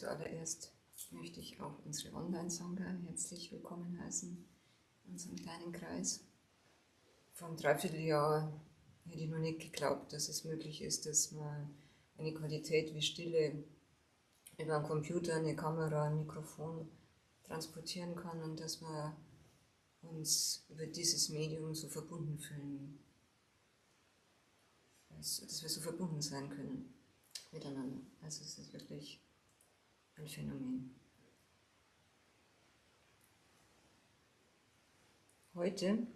Zuallererst möchte ich auch unsere Online-Sanger herzlich willkommen heißen in unserem kleinen Kreis. Vor einem Dreivierteljahr hätte ich noch nicht geglaubt, dass es möglich ist, dass man eine Qualität wie Stille über einen Computer, eine Kamera, ein Mikrofon transportieren kann und dass wir uns über dieses Medium so verbunden fühlen. Dass wir so verbunden sein können miteinander. Also es ist wirklich ein Phänomen. Heute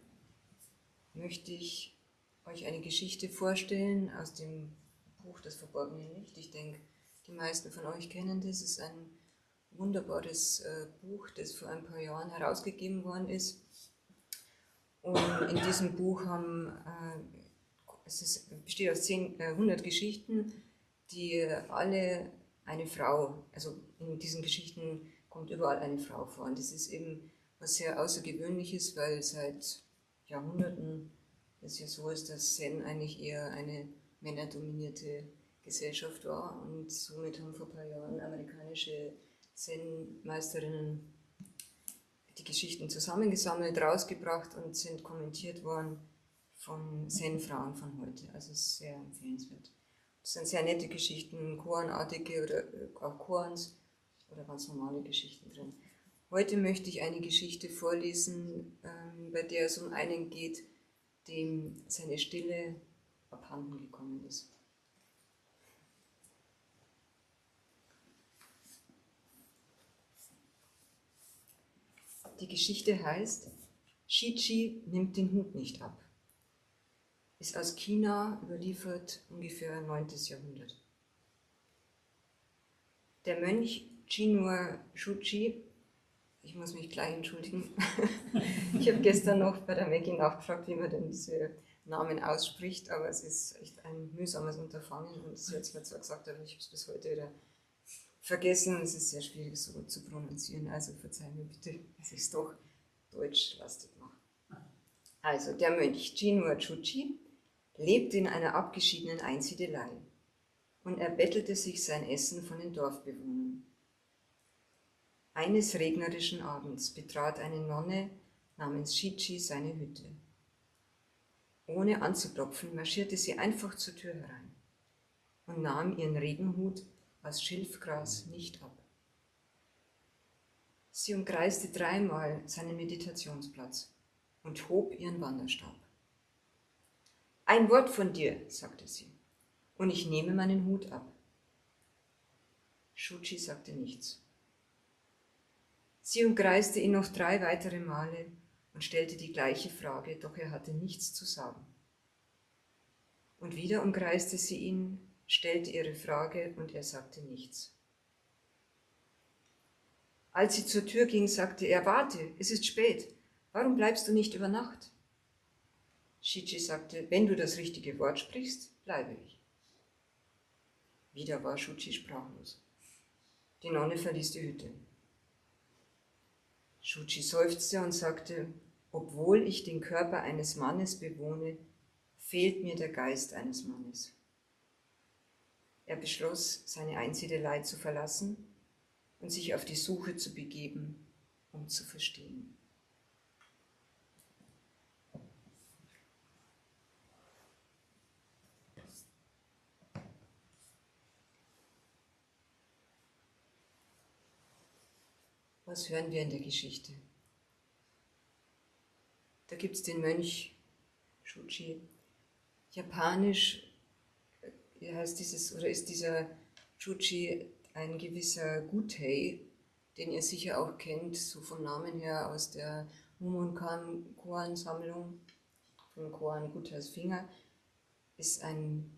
möchte ich euch eine Geschichte vorstellen aus dem Buch Das verborgene Licht. Ich denke, die meisten von euch kennen das. Es ist ein wunderbares äh, Buch, das vor ein paar Jahren herausgegeben worden ist. Und in diesem Buch haben, äh, es ist, besteht aus 10, äh, 100 Geschichten, die alle eine Frau, also in diesen Geschichten kommt überall eine Frau vor. Und das ist eben was sehr Außergewöhnliches, weil seit Jahrhunderten es ja so ist, dass Zen eigentlich eher eine männerdominierte Gesellschaft war. Und somit haben vor ein paar Jahren amerikanische Zen-Meisterinnen die Geschichten zusammengesammelt, rausgebracht und sind kommentiert worden von Zen-Frauen von heute. Also sehr empfehlenswert. Das sind sehr nette Geschichten, Koranartige oder äh, auch Korans oder ganz normale Geschichten drin. Heute möchte ich eine Geschichte vorlesen, ähm, bei der es um einen geht, dem seine Stille abhanden gekommen ist. Die Geschichte heißt, Shichi nimmt den Hut nicht ab ist aus China überliefert, ungefähr 9. Jahrhundert. Der Mönch Chinua Shuchi, ich muss mich gleich entschuldigen, ich habe gestern noch bei der Maggie nachgefragt, wie man denn diese Namen ausspricht, aber es ist echt ein mühsames Unterfangen und es mir zwar gesagt, aber ich habe es bis heute wieder vergessen. Es ist sehr schwierig so zu prononcieren, also verzeih mir bitte, dass ich es doch deutschlastig mache. Also der Mönch Chinua Chuchi lebte in einer abgeschiedenen Einsiedelei und erbettelte sich sein Essen von den Dorfbewohnern. Eines regnerischen Abends betrat eine Nonne namens Shichi seine Hütte. Ohne anzuklopfen marschierte sie einfach zur Tür herein und nahm ihren Regenhut aus Schilfgras nicht ab. Sie umkreiste dreimal seinen Meditationsplatz und hob ihren Wanderstab. Ein Wort von dir, sagte sie, und ich nehme meinen Hut ab. Shuchi sagte nichts. Sie umkreiste ihn noch drei weitere Male und stellte die gleiche Frage, doch er hatte nichts zu sagen. Und wieder umkreiste sie ihn, stellte ihre Frage und er sagte nichts. Als sie zur Tür ging, sagte er, warte, es ist spät, warum bleibst du nicht über Nacht? Shichi sagte, wenn du das richtige Wort sprichst, bleibe ich. Wieder war Shuchi sprachlos. Die Nonne verließ die Hütte. Shuchi seufzte und sagte, obwohl ich den Körper eines Mannes bewohne, fehlt mir der Geist eines Mannes. Er beschloss, seine Einsiedelei zu verlassen und sich auf die Suche zu begeben, um zu verstehen. Was hören wir in der Geschichte? Da gibt es den Mönch Shuchi. Japanisch äh, heißt dieses, oder ist dieser Shuchi ein gewisser Gutei, den ihr sicher auch kennt, so vom Namen her aus der Mumonkan Koan Sammlung von Koan Gutas Finger, ist ein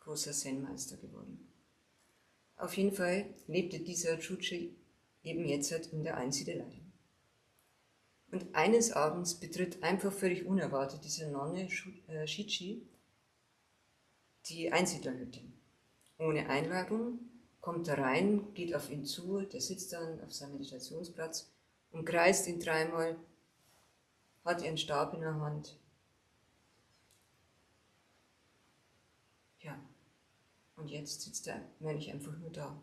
großer Zen-Meister geworden. Auf jeden Fall lebte dieser Shuchi eben jetzt halt in der Einsiedelei. Und eines Abends betritt einfach völlig unerwartet diese Nonne äh, Shichi die Einsiedlerhütte. Ohne Einladung kommt er rein, geht auf ihn zu, der sitzt dann auf seinem Meditationsplatz und kreist ihn dreimal, hat ihren Stab in der Hand. Ja, und jetzt sitzt der Mönch einfach nur da.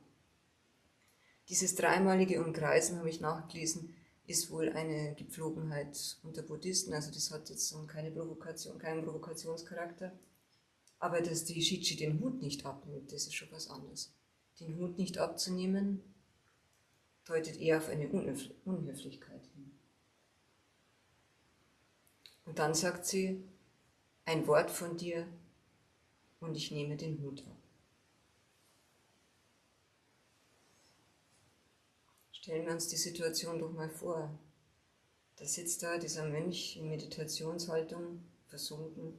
Dieses dreimalige Umkreisen, habe ich nachgelesen, ist wohl eine Gepflogenheit unter Buddhisten. Also das hat jetzt keine Provokation, keinen Provokationscharakter. Aber dass die Shichi den Hut nicht abnimmt, das ist schon was anderes. Den Hut nicht abzunehmen, deutet eher auf eine Unhöflichkeit hin. Und dann sagt sie, ein Wort von dir und ich nehme den Hut ab. Stellen wir uns die Situation doch mal vor. Da sitzt da dieser Mönch in Meditationshaltung, versunken,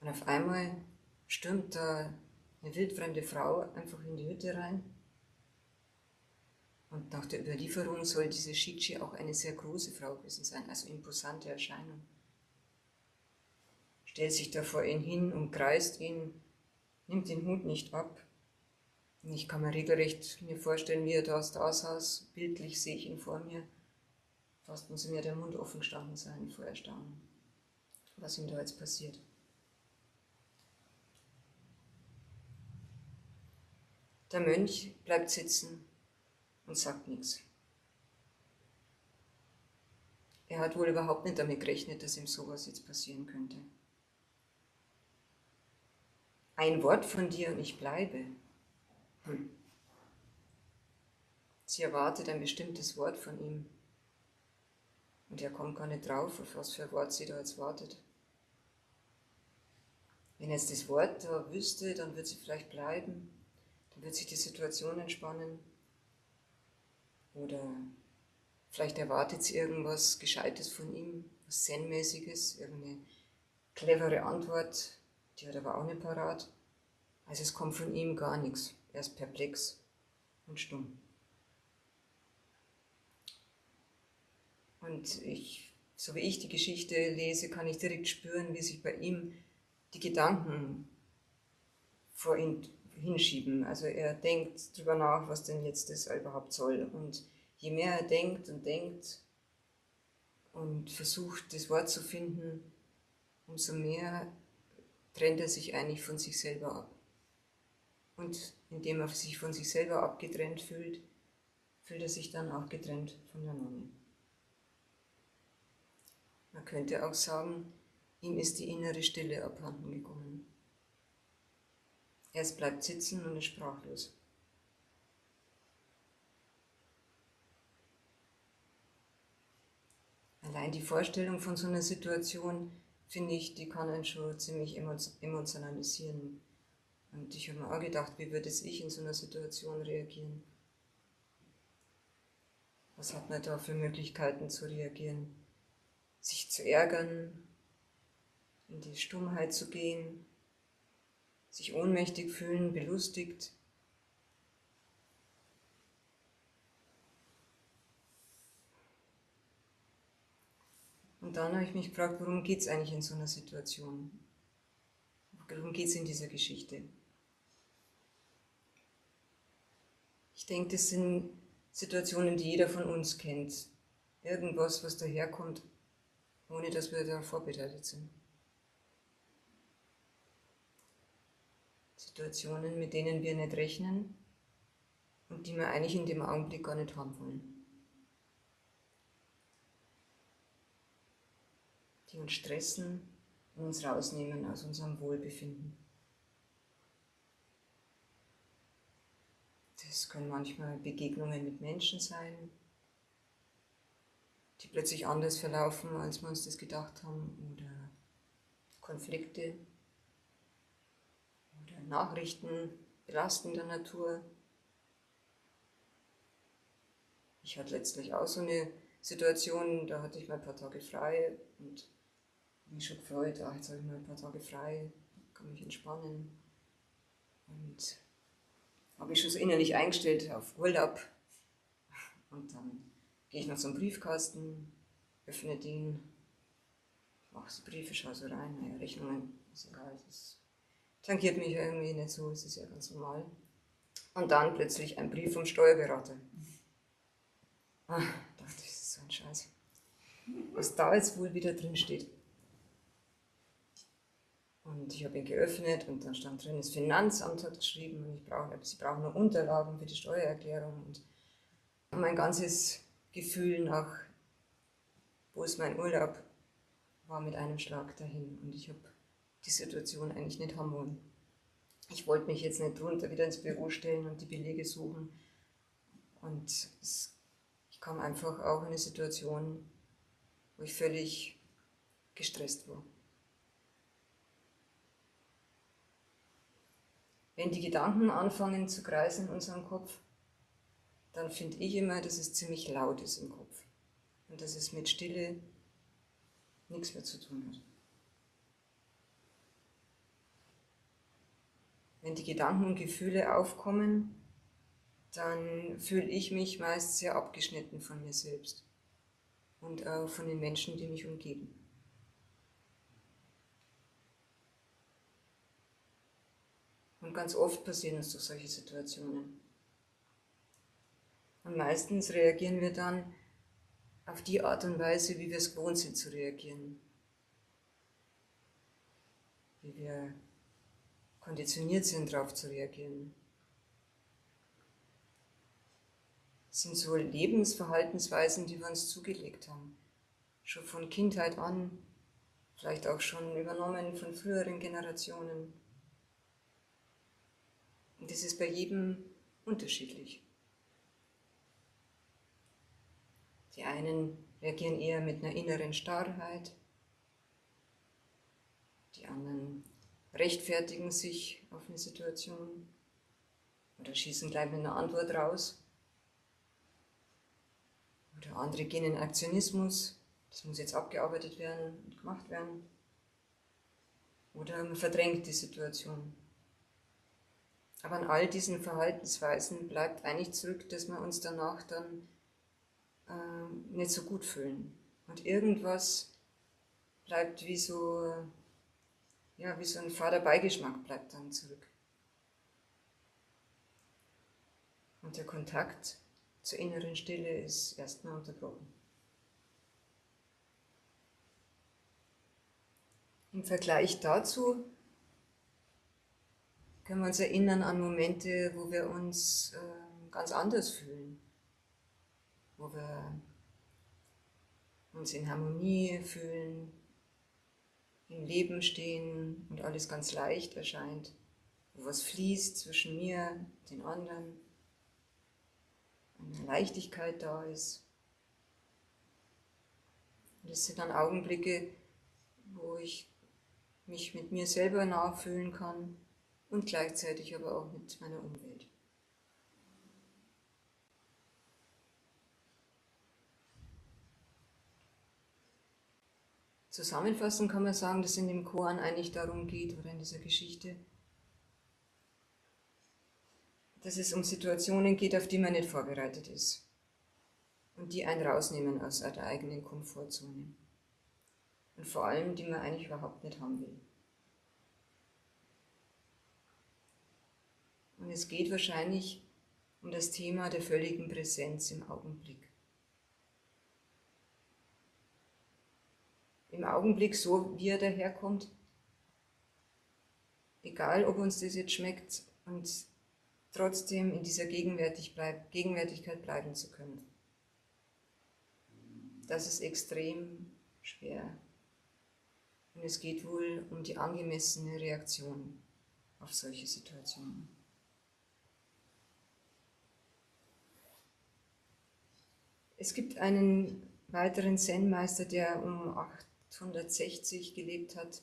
und auf einmal stürmt da eine wildfremde Frau einfach in die Hütte rein. Und nach der Überlieferung soll diese Shichi auch eine sehr große Frau gewesen sein, also imposante Erscheinung. Stellt sich da vor ihn hin, umkreist ihn, nimmt den Hut nicht ab. Ich kann mir regelrecht mir vorstellen, wie er da, da saß. Bildlich sehe ich ihn vor mir. Fast muss mir der Mund offen gestanden sein vor Erstaunen, was ihm da jetzt passiert. Der Mönch bleibt sitzen und sagt nichts. Er hat wohl überhaupt nicht damit gerechnet, dass ihm sowas jetzt passieren könnte. Ein Wort von dir und ich bleibe. Sie erwartet ein bestimmtes Wort von ihm. Und er kommt gar nicht drauf, auf was für ein Wort sie da jetzt wartet. Wenn er jetzt das Wort da wüsste, dann wird sie vielleicht bleiben. Dann wird sich die Situation entspannen. Oder vielleicht erwartet sie irgendwas Gescheites von ihm, was Zen-mäßiges, irgendeine clevere Antwort, die hat aber auch nicht parat. Also es kommt von ihm gar nichts. Er ist perplex und stumm. Und ich, so wie ich die Geschichte lese, kann ich direkt spüren, wie sich bei ihm die Gedanken vor ihn hinschieben. Also er denkt darüber nach, was denn jetzt das überhaupt soll. Und je mehr er denkt und denkt und versucht, das Wort zu finden, umso mehr trennt er sich eigentlich von sich selber ab. Und indem er sich von sich selber abgetrennt fühlt, fühlt er sich dann auch getrennt von der Nonne. Man könnte auch sagen, ihm ist die innere Stille abhanden gekommen. Er bleibt sitzen und ist sprachlos. Allein die Vorstellung von so einer Situation, finde ich, die kann einen schon ziemlich emotionalisieren. Und ich habe mir auch gedacht, wie würde ich in so einer Situation reagieren? Was hat man da für Möglichkeiten zu reagieren? Sich zu ärgern, in die Stummheit zu gehen, sich ohnmächtig fühlen, belustigt. Und dann habe ich mich gefragt, worum geht es eigentlich in so einer Situation? Worum geht es in dieser Geschichte? Ich denke, das sind Situationen, die jeder von uns kennt. Irgendwas, was daherkommt, ohne dass wir darauf vorbereitet sind. Situationen, mit denen wir nicht rechnen und die wir eigentlich in dem Augenblick gar nicht haben wollen. Die uns stressen und uns rausnehmen aus unserem Wohlbefinden. Das können manchmal Begegnungen mit Menschen sein, die plötzlich anders verlaufen, als wir uns das gedacht haben, oder Konflikte, Nachrichten belastender Natur. Ich hatte letztlich auch so eine Situation, da hatte ich mal ein paar Tage frei und mich schon gefreut, ach, jetzt habe ich mal ein paar Tage frei, kann mich entspannen. Und habe ich schon so innerlich eingestellt auf Urlaub. Und dann gehe ich noch zum Briefkasten, öffne den, mache so Briefe, schaue so rein, naja, Rechnungen, ist egal, das ist tangiert mich irgendwie nicht so, es ist ja ganz normal. Und dann plötzlich ein Brief vom Steuerberater. Ah, dachte ich, das ist so ein Scheiß. Was da jetzt wohl wieder drin steht. Und ich habe ihn geöffnet und dann stand drin, das Finanzamt hat geschrieben und ich brauche, sie brauchen noch Unterlagen für die Steuererklärung. Und mein ganzes Gefühl nach, wo ist mein Urlaub, war mit einem Schlag dahin. Und ich habe die Situation eigentlich nicht haben wollen. Ich wollte mich jetzt nicht drunter wieder ins Büro stellen und die Belege suchen. Und es, ich kam einfach auch in eine Situation, wo ich völlig gestresst war. Wenn die Gedanken anfangen zu kreisen in unserem Kopf, dann finde ich immer, dass es ziemlich laut ist im Kopf und dass es mit Stille nichts mehr zu tun hat. Wenn die Gedanken und Gefühle aufkommen, dann fühle ich mich meist sehr abgeschnitten von mir selbst und auch von den Menschen, die mich umgeben. Und ganz oft passieren uns doch solche Situationen. Und meistens reagieren wir dann auf die Art und Weise, wie wir es gewohnt sind zu reagieren. Wie wir konditioniert sind, darauf zu reagieren. Das sind so Lebensverhaltensweisen, die wir uns zugelegt haben. Schon von Kindheit an, vielleicht auch schon übernommen von früheren Generationen. Und das ist bei jedem unterschiedlich. Die einen reagieren eher mit einer inneren Starrheit, die anderen rechtfertigen sich auf eine Situation oder schießen gleich mit einer Antwort raus. Oder andere gehen in Aktionismus, das muss jetzt abgearbeitet werden und gemacht werden. Oder man verdrängt die Situation. Aber an all diesen Verhaltensweisen bleibt eigentlich zurück, dass wir uns danach dann äh, nicht so gut fühlen. Und irgendwas bleibt wie so, ja, wie so ein fader Beigeschmack bleibt dann zurück. Und der Kontakt zur inneren Stille ist erstmal unterbrochen. Im Vergleich dazu können wir uns erinnern an Momente, wo wir uns äh, ganz anders fühlen, wo wir uns in Harmonie fühlen, im Leben stehen und alles ganz leicht erscheint, wo was fließt zwischen mir und den anderen, eine Leichtigkeit da ist. Und das sind dann Augenblicke, wo ich mich mit mir selber nachfühlen kann und gleichzeitig aber auch mit meiner Umwelt. Zusammenfassend kann man sagen, dass es in dem Koran eigentlich darum geht, oder in dieser Geschichte, dass es um Situationen geht, auf die man nicht vorbereitet ist und die einen rausnehmen aus der eigenen Komfortzone und vor allem, die man eigentlich überhaupt nicht haben will. Und es geht wahrscheinlich um das Thema der völligen Präsenz im Augenblick. Im Augenblick so, wie er daherkommt, egal ob uns das jetzt schmeckt und trotzdem in dieser Gegenwärtigkeit bleiben zu können. Das ist extrem schwer. Und es geht wohl um die angemessene Reaktion auf solche Situationen. Es gibt einen weiteren Zen-Meister, der um 860 gelebt hat.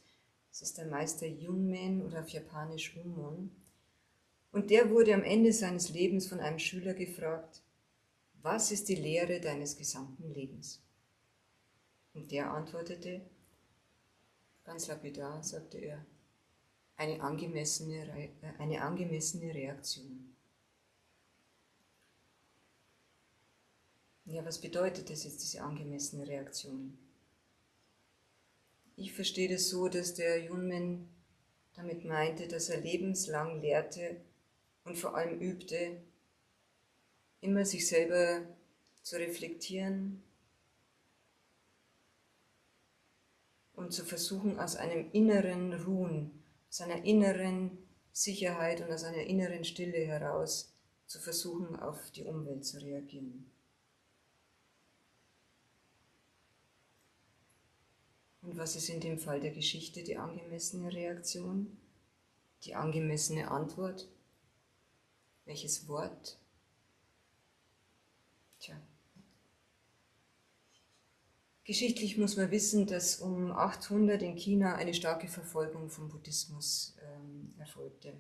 Das ist der Meister Yunmen oder auf Japanisch Umon. Und der wurde am Ende seines Lebens von einem Schüler gefragt, was ist die Lehre deines gesamten Lebens? Und der antwortete, ganz lapidar, sagte er, eine angemessene, äh, eine angemessene Reaktion. Ja, was bedeutet das jetzt, diese angemessene Reaktion? Ich verstehe das so, dass der Junmen damit meinte, dass er lebenslang lehrte und vor allem übte, immer sich selber zu reflektieren und zu versuchen, aus einem inneren Ruhen, aus einer inneren Sicherheit und aus einer inneren Stille heraus zu versuchen, auf die Umwelt zu reagieren. Und was ist in dem Fall der Geschichte die angemessene Reaktion, die angemessene Antwort? Welches Wort? Tja. Geschichtlich muss man wissen, dass um 800 in China eine starke Verfolgung vom Buddhismus ähm, erfolgte.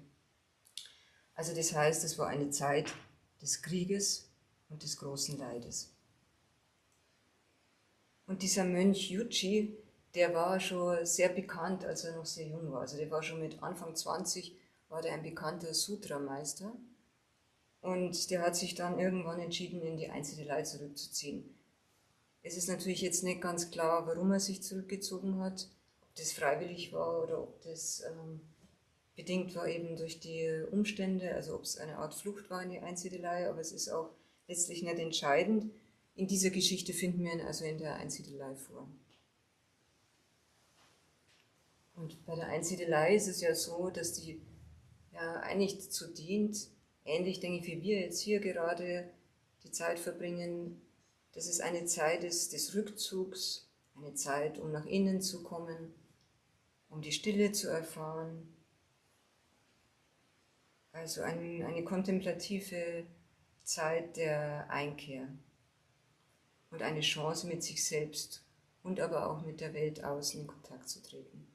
Also das heißt, es war eine Zeit des Krieges und des großen Leides. Und dieser Mönch Yuchi, der war schon sehr bekannt, als er noch sehr jung war. Also der war schon mit Anfang 20, war der ein bekannter Sutrameister. Und der hat sich dann irgendwann entschieden, in die Einzeldelei zurückzuziehen. Es ist natürlich jetzt nicht ganz klar, warum er sich zurückgezogen hat, ob das freiwillig war oder ob das ähm, bedingt war eben durch die Umstände, also ob es eine Art Flucht war in die Einsiedelei, aber es ist auch letztlich nicht entscheidend. In dieser Geschichte finden wir ihn also in der Einsiedelei vor. Und bei der Einsiedelei ist es ja so, dass die ja eigentlich dazu dient, ähnlich denke ich, wie wir jetzt hier gerade die Zeit verbringen, dass es eine Zeit ist des Rückzugs, eine Zeit, um nach innen zu kommen, um die Stille zu erfahren. Also ein, eine kontemplative Zeit der Einkehr und eine Chance mit sich selbst und aber auch mit der Welt außen in Kontakt zu treten.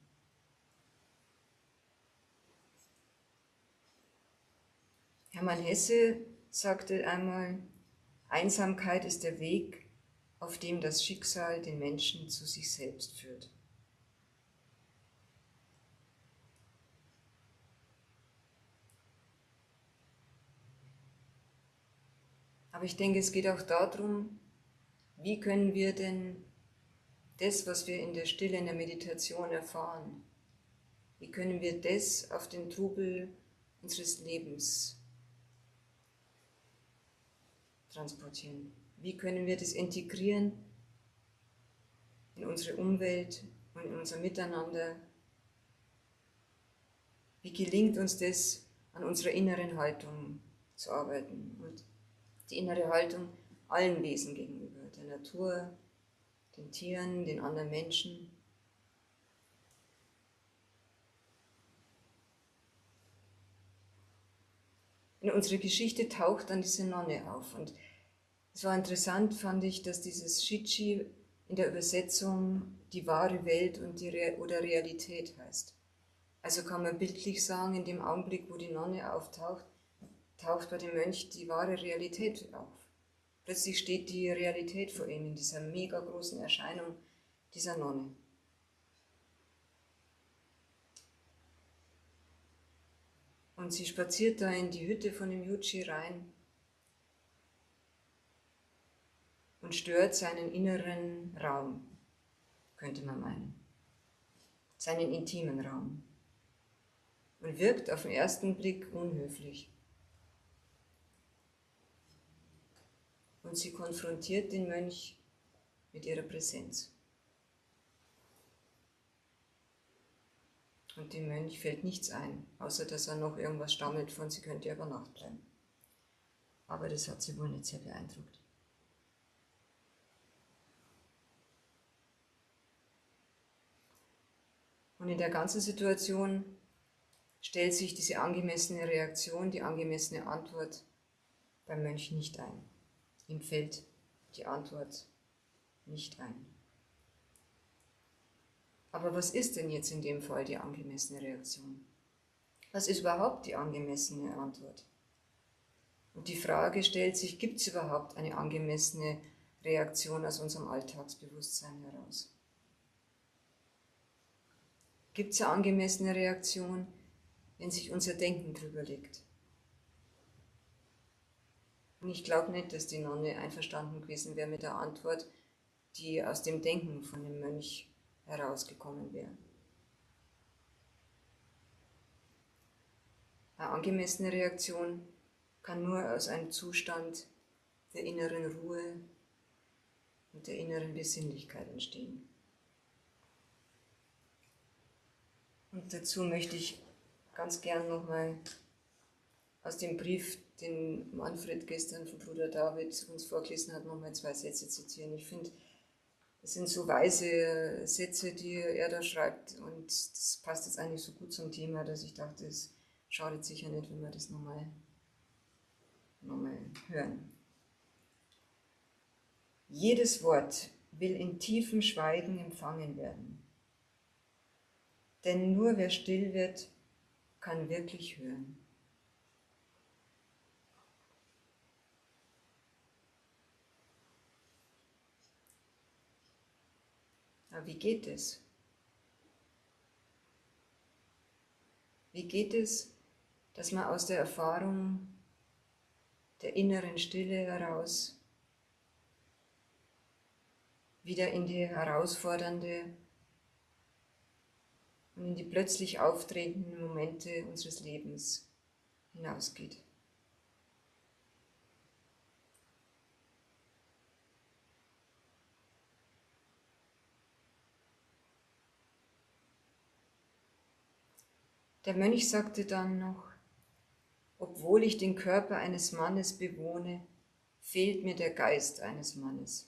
Hermann Hesse sagte einmal, Einsamkeit ist der Weg, auf dem das Schicksal den Menschen zu sich selbst führt. Aber ich denke, es geht auch darum, wie können wir denn das, was wir in der Stille, in der Meditation erfahren, wie können wir das auf den Trubel unseres Lebens transportieren? Wie können wir das integrieren in unsere Umwelt und in unser Miteinander? Wie gelingt uns das, an unserer inneren Haltung zu arbeiten und die innere Haltung allen Wesen gegenüber, der Natur, den Tieren, den anderen Menschen? In unserer Geschichte taucht dann diese Nonne auf und es war interessant, fand ich, dass dieses Shichi in der Übersetzung die wahre Welt und die Re oder Realität heißt. Also kann man bildlich sagen, in dem Augenblick, wo die Nonne auftaucht, taucht bei dem Mönch die wahre Realität auf. Plötzlich steht die Realität vor ihm in dieser mega großen Erscheinung dieser Nonne. Und sie spaziert da in die Hütte von dem Yuchi rein und stört seinen inneren Raum, könnte man meinen, seinen intimen Raum und wirkt auf den ersten Blick unhöflich. Und sie konfrontiert den Mönch mit ihrer Präsenz. Und dem Mönch fällt nichts ein, außer dass er noch irgendwas stammelt von, sie könnte über Nacht bleiben. Aber das hat sie wohl nicht sehr beeindruckt. Und in der ganzen Situation stellt sich diese angemessene Reaktion, die angemessene Antwort beim Mönch nicht ein. Ihm fällt die Antwort nicht ein. Aber was ist denn jetzt in dem Fall die angemessene Reaktion? Was ist überhaupt die angemessene Antwort? Und die Frage stellt sich, gibt es überhaupt eine angemessene Reaktion aus unserem Alltagsbewusstsein heraus? Gibt es eine angemessene Reaktion, wenn sich unser Denken drüber legt? Und ich glaube nicht, dass die Nonne einverstanden gewesen wäre mit der Antwort, die aus dem Denken von dem Mönch herausgekommen wäre. Eine angemessene Reaktion kann nur aus einem Zustand der inneren Ruhe und der inneren Besinnlichkeit entstehen. Und dazu möchte ich ganz gern nochmal aus dem Brief, den Manfred gestern von Bruder David uns vorgelesen hat, nochmal zwei Sätze zitieren. Ich finde, es sind so weise Sätze, die er da schreibt und das passt jetzt eigentlich so gut zum Thema, dass ich dachte, es schadet sicher nicht, wenn wir das nochmal nochmal hören. Jedes Wort will in tiefem Schweigen empfangen werden. Denn nur wer still wird, kann wirklich hören. Aber wie geht es? Wie geht es, dass man aus der Erfahrung der inneren Stille heraus wieder in die herausfordernde und in die plötzlich auftretenden Momente unseres Lebens hinausgeht. Der Mönch sagte dann noch, obwohl ich den Körper eines Mannes bewohne, fehlt mir der Geist eines Mannes.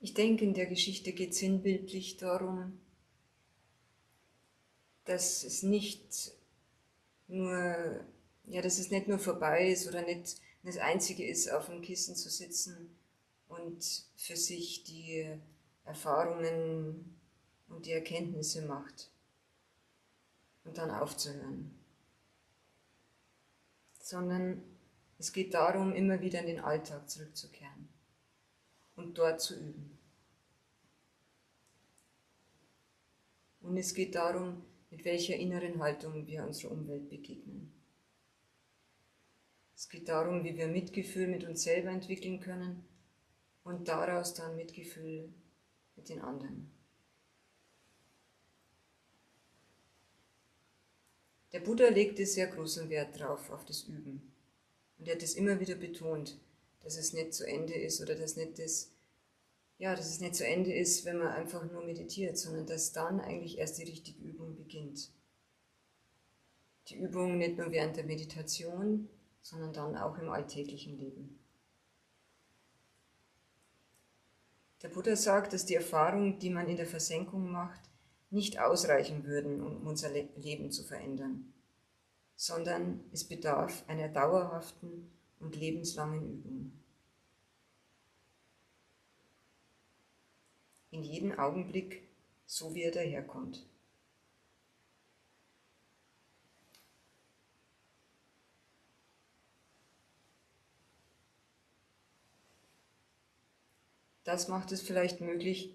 Ich denke, in der Geschichte geht es sinnbildlich darum, dass es nicht nur, ja, dass es nicht nur vorbei ist oder nicht das Einzige ist, auf dem Kissen zu sitzen und für sich die Erfahrungen und die Erkenntnisse macht und dann aufzuhören. Sondern es geht darum, immer wieder in den Alltag zurückzukehren und dort zu üben. Und es geht darum, mit welcher inneren Haltung wir unserer Umwelt begegnen. Es geht darum, wie wir Mitgefühl mit uns selber entwickeln können und daraus dann Mitgefühl mit den anderen. Der Buddha legte sehr großen Wert drauf, auf das Üben. Und er hat es immer wieder betont, dass es nicht zu Ende ist oder dass, nicht das, ja, dass es nicht zu Ende ist, wenn man einfach nur meditiert, sondern dass dann eigentlich erst die richtige Übung beginnt. Die Übung nicht nur während der Meditation, sondern dann auch im alltäglichen Leben. Der Buddha sagt, dass die Erfahrungen, die man in der Versenkung macht, nicht ausreichen würden, um unser Leben zu verändern, sondern es bedarf einer dauerhaften und lebenslangen Übung. In jedem Augenblick, so wie er daherkommt. Das macht es vielleicht möglich,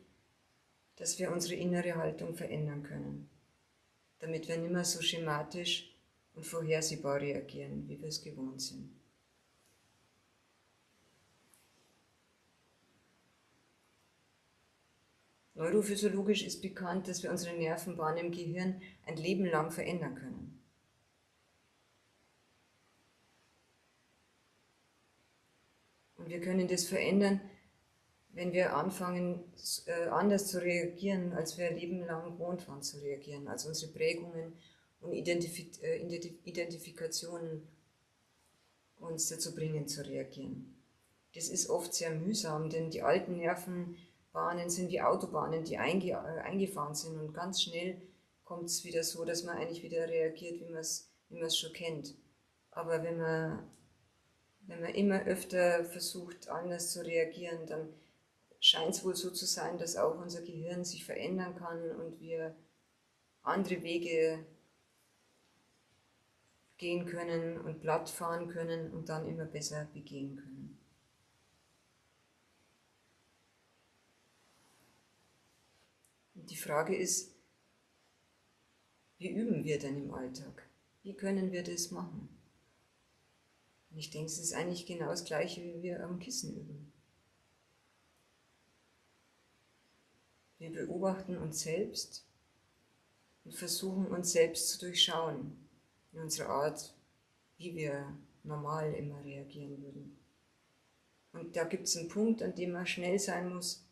dass wir unsere innere Haltung verändern können, damit wir nicht mehr so schematisch und vorhersehbar reagieren, wie wir es gewohnt sind. Neurophysiologisch ist bekannt, dass wir unsere Nervenbahnen im Gehirn ein Leben lang verändern können. Und wir können das verändern, wenn wir anfangen, äh, anders zu reagieren, als wir Leben lang gewohnt waren zu reagieren, als unsere Prägungen und Identif äh, Identifikationen uns dazu bringen zu reagieren. Das ist oft sehr mühsam, denn die alten Nervenbahnen sind wie Autobahnen, die einge äh, eingefahren sind und ganz schnell kommt es wieder so, dass man eigentlich wieder reagiert, wie man es schon kennt. Aber wenn man, wenn man immer öfter versucht, anders zu reagieren, dann scheint es wohl so zu sein, dass auch unser Gehirn sich verändern kann und wir andere Wege gehen können und platt fahren können und dann immer besser begehen können. Und die Frage ist, wie üben wir denn im Alltag? Wie können wir das machen? Und ich denke, es ist eigentlich genau das Gleiche, wie wir am Kissen üben. Wir beobachten uns selbst und versuchen uns selbst zu durchschauen in unserer Art, wie wir normal immer reagieren würden. Und da gibt es einen Punkt, an dem man schnell sein muss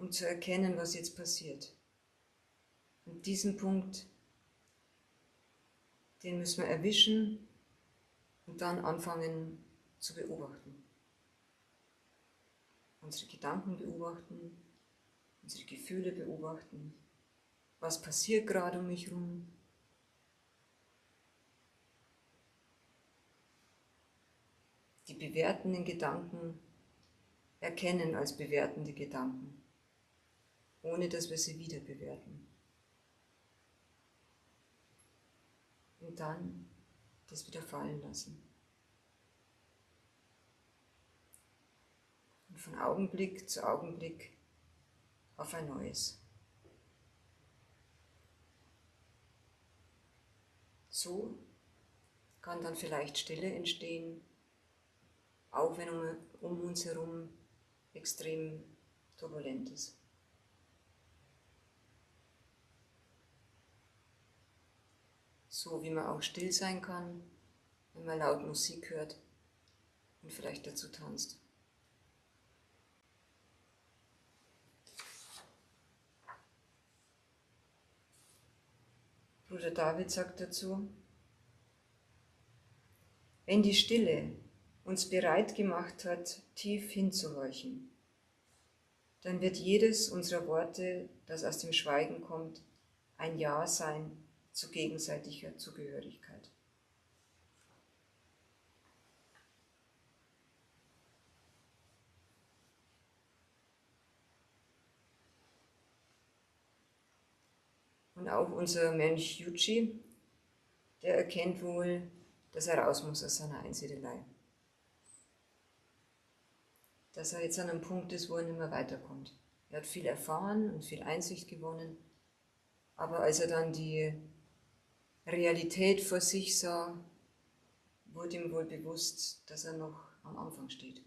um zu erkennen, was jetzt passiert. Und diesen Punkt, den müssen wir erwischen und dann anfangen zu beobachten. Unsere Gedanken beobachten, unsere Gefühle beobachten, was passiert gerade um mich herum. Die bewertenden Gedanken erkennen als bewertende Gedanken, ohne dass wir sie wieder bewerten. Und dann das wieder fallen lassen. Und von Augenblick zu Augenblick auf ein neues. So kann dann vielleicht Stille entstehen, auch wenn um, uns herum extrem turbulent ist. So wie man auch still sein kann, wenn man laut Musik hört und vielleicht dazu tanzt. Bruder David sagt dazu, wenn die Stille uns bereit gemacht hat, tief hinzuhorchen, dann wird jedes unserer Worte, das aus dem Schweigen kommt, ein Ja sein zu gegenseitiger Zugehörigkeit. Und auch unser Mönch Yuji, der erkennt wohl, dass er raus muss aus seiner Einsiedelei. Dass er jetzt an einem Punkt ist, wo er nicht mehr weiterkommt. Er hat viel erfahren und viel Einsicht gewonnen, aber als er dann die Realität vor sich sah, wurde ihm wohl bewusst, dass er noch am Anfang steht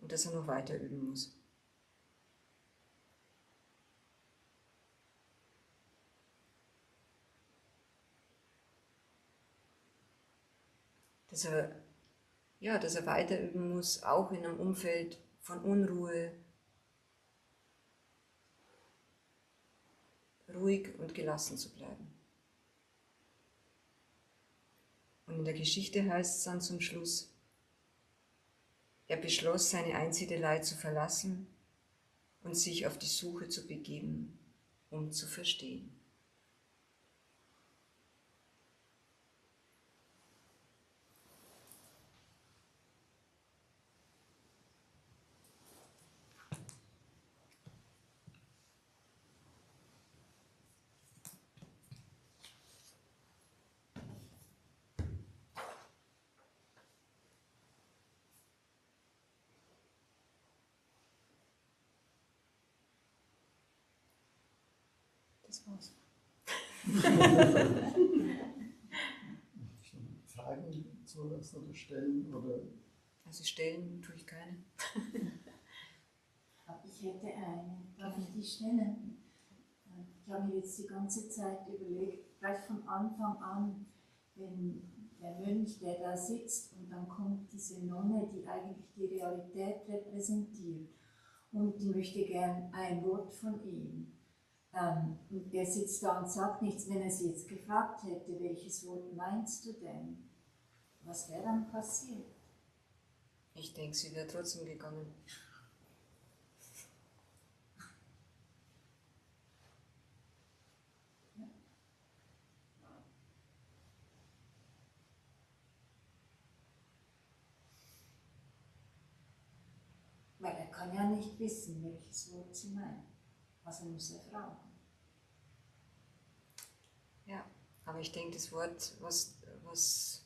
und dass er noch weiter üben muss. Dass er, ja, dass er weiter üben muss, auch in einem Umfeld von Unruhe, ruhig und gelassen zu bleiben. Und in der Geschichte heißt es dann zum Schluss, er beschloss, seine Einsiedelei zu verlassen und sich auf die Suche zu begeben, um zu verstehen. War's. Fragen zulassen oder stellen? Oder? Also stellen tue ich keine. Ich hätte eine. Darf ich die stellen? Ich habe mir jetzt die ganze Zeit überlegt, gleich von Anfang an, wenn der Mönch, der da sitzt, und dann kommt diese Nonne, die eigentlich die Realität repräsentiert, und die möchte gern ein Wort von ihm. Ähm, der sitzt da und sagt nichts. Wenn er sie jetzt gefragt hätte, welches Wort meinst du denn? Was wäre dann passiert? Ich denke, sie wäre trotzdem gegangen. Weil er kann ja nicht wissen, welches Wort sie meint. Also muss er fragen. Ja, aber ich denke, das Wort, was, was,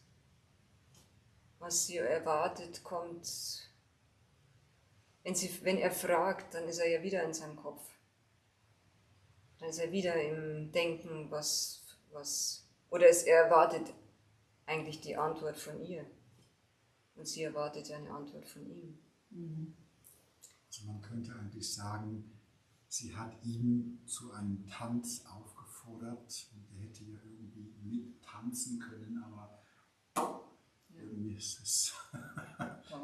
was sie erwartet, kommt, wenn, sie, wenn er fragt, dann ist er ja wieder in seinem Kopf. Dann ist er wieder im Denken, was, was, oder es, er erwartet eigentlich die Antwort von ihr. Und sie erwartet ja eine Antwort von ihm. Mhm. Also man könnte eigentlich sagen, sie hat ihn zu einem Tanz aufgefordert und er hätte ja irgendwie mit tanzen können, aber irgendwie ist es.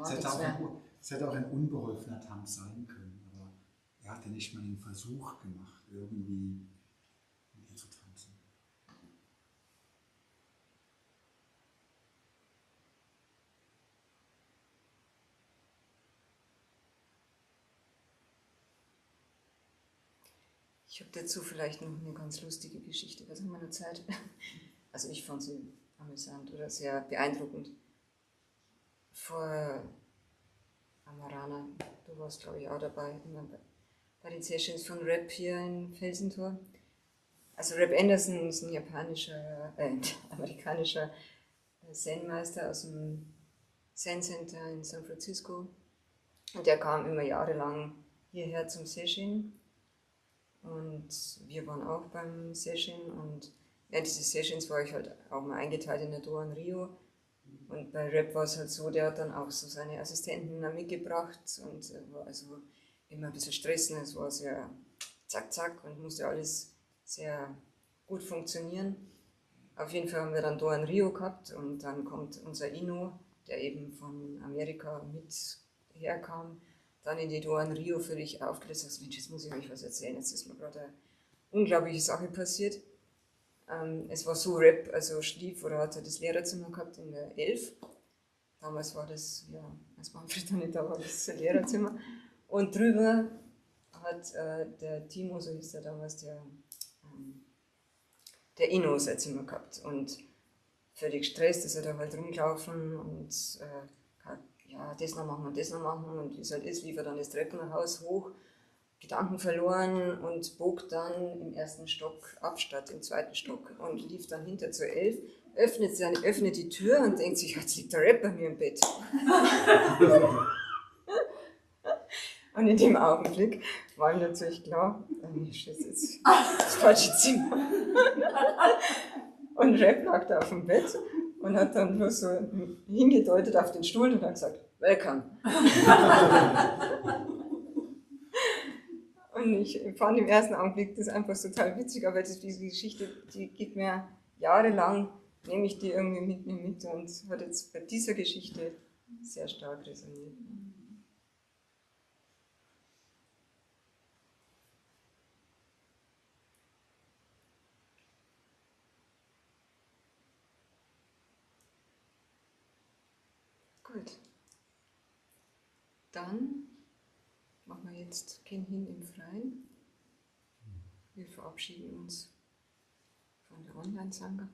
es, hätte auch ein, es hätte auch ein unbeholfener Tanz sein können, aber er hat ja nicht mal den Versuch gemacht, irgendwie mit ihr zu tanzen. Ich habe dazu vielleicht noch eine ganz lustige Geschichte aus meiner Zeit. Also ich fand sie amüsant oder sehr beeindruckend. Vor Amarana, du warst glaube ich auch dabei, bei den Sessions von Rap hier in Felsentor. Also Rap Anderson ist ein japanischer, äh, amerikanischer Zen-Meister aus dem Zen Center in San Francisco. Und der kam immer jahrelang hierher zum Session und wir waren auch beim Session und während dieses Sessions war ich halt auch mal eingeteilt in der Doan Rio. Und bei Rap war es halt so, der hat dann auch so seine Assistenten mitgebracht und war also immer ein bisschen stressen. Es war sehr zack, zack und musste alles sehr gut funktionieren. Auf jeden Fall haben wir dann Doan Rio gehabt und dann kommt unser Ino, der eben von Amerika mit herkam dann in die Doan Rio völlig aufgelöst sagst, Mensch, jetzt muss ich euch was erzählen, jetzt ist mir gerade eine unglaubliche Sache passiert. Ähm, es war so Rap, also schlief oder hatte das Lehrerzimmer gehabt in der 11. Damals war das, ja, als Manfred noch nicht da war, das Lehrerzimmer. Und drüber hat äh, der Timo, so hieß er damals, der, ähm, der Inno sein Zimmer gehabt. Und völlig gestresst ist er da halt rumgelaufen und äh, ja, das noch machen und das noch machen und wie es halt ist, lief er dann das Treppenhaus hoch, Gedanken verloren und bog dann im ersten Stock ab statt im zweiten Stock und lief dann hinter zur Elf, öffnet, seine, öffnet die Tür und denkt sich, jetzt liegt der Rap bei mir im Bett. und in dem Augenblick war ihm natürlich klar, das ist jetzt das falsche Zimmer. und Rap lag da auf dem Bett und hat dann nur so hingedeutet auf den Stuhl und hat gesagt, Welcome. und ich fand im ersten Augenblick das einfach total witzig, aber das, diese Geschichte, die geht mir jahrelang, nehme ich die irgendwie mit mir mit und hat jetzt bei dieser Geschichte sehr stark resoniert. Gut. Dann machen wir jetzt Kinn hin im Freien. Wir verabschieden uns von der Online-Sangha.